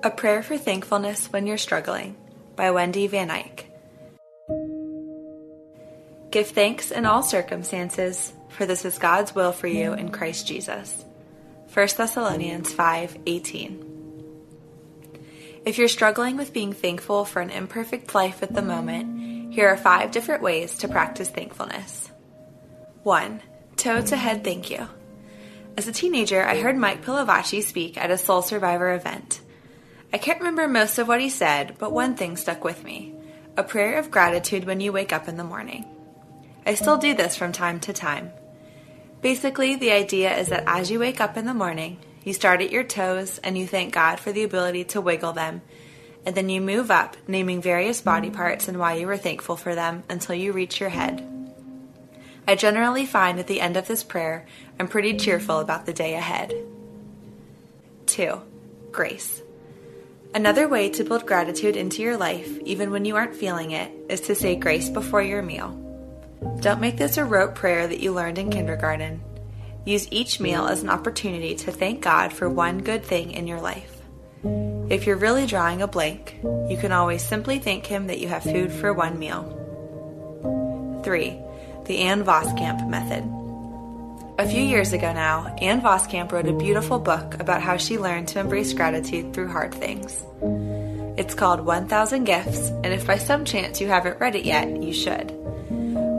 A Prayer for Thankfulness When You're Struggling by Wendy Van Eyck. Give thanks in all circumstances, for this is God's will for you in Christ Jesus. 1 Thessalonians 5:18. If you're struggling with being thankful for an imperfect life at the moment, here are 5 different ways to practice thankfulness. 1. Toe to head thank you. As a teenager, I heard Mike Pilavachi speak at a Soul Survivor event. I can't remember most of what he said, but one thing stuck with me a prayer of gratitude when you wake up in the morning. I still do this from time to time. Basically, the idea is that as you wake up in the morning, you start at your toes and you thank God for the ability to wiggle them, and then you move up, naming various body parts and why you were thankful for them until you reach your head. I generally find at the end of this prayer, I'm pretty cheerful about the day ahead. 2. Grace. Another way to build gratitude into your life, even when you aren't feeling it, is to say grace before your meal. Don't make this a rote prayer that you learned in kindergarten. Use each meal as an opportunity to thank God for one good thing in your life. If you're really drawing a blank, you can always simply thank Him that you have food for one meal. 3. The Ann Voskamp Method. A few years ago now, Ann Voskamp wrote a beautiful book about how she learned to embrace gratitude through hard things. It's called 1000 Gifts, and if by some chance you haven't read it yet, you should.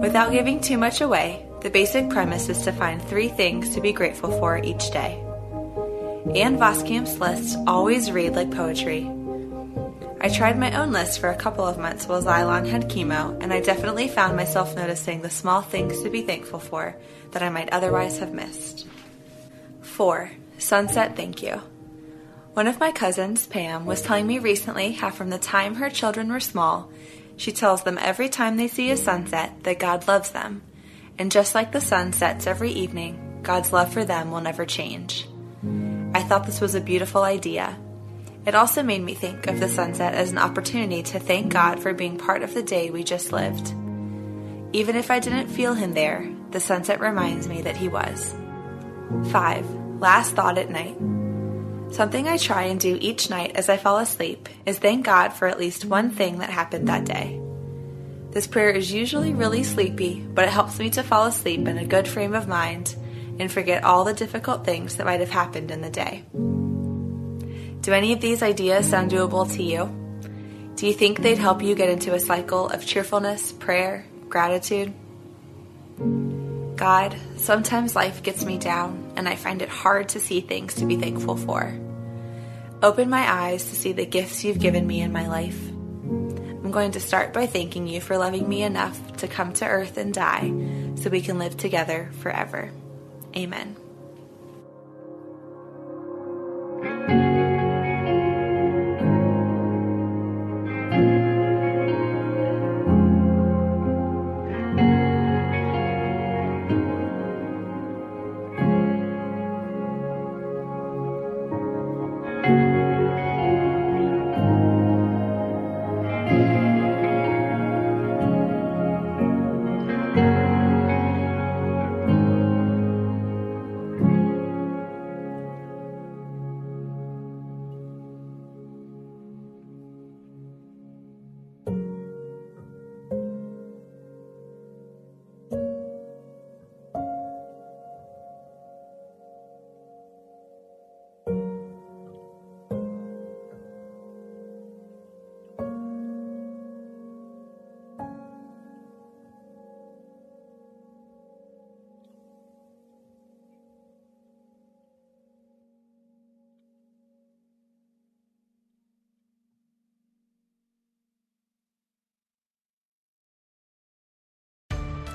Without giving too much away, the basic premise is to find three things to be grateful for each day. Ann Voskamp's lists always read like poetry, I tried my own list for a couple of months while Xylon had chemo, and I definitely found myself noticing the small things to be thankful for that I might otherwise have missed. 4. Sunset Thank You. One of my cousins, Pam, was telling me recently how from the time her children were small, she tells them every time they see a sunset that God loves them. And just like the sun sets every evening, God's love for them will never change. I thought this was a beautiful idea it also made me think of the sunset as an opportunity to thank God for being part of the day we just lived. Even if I didn't feel Him there, the sunset reminds me that He was. 5. Last thought at night. Something I try and do each night as I fall asleep is thank God for at least one thing that happened that day. This prayer is usually really sleepy, but it helps me to fall asleep in a good frame of mind and forget all the difficult things that might have happened in the day. Do any of these ideas sound doable to you? Do you think they'd help you get into a cycle of cheerfulness, prayer, gratitude? God, sometimes life gets me down and I find it hard to see things to be thankful for. Open my eyes to see the gifts you've given me in my life. I'm going to start by thanking you for loving me enough to come to earth and die so we can live together forever. Amen.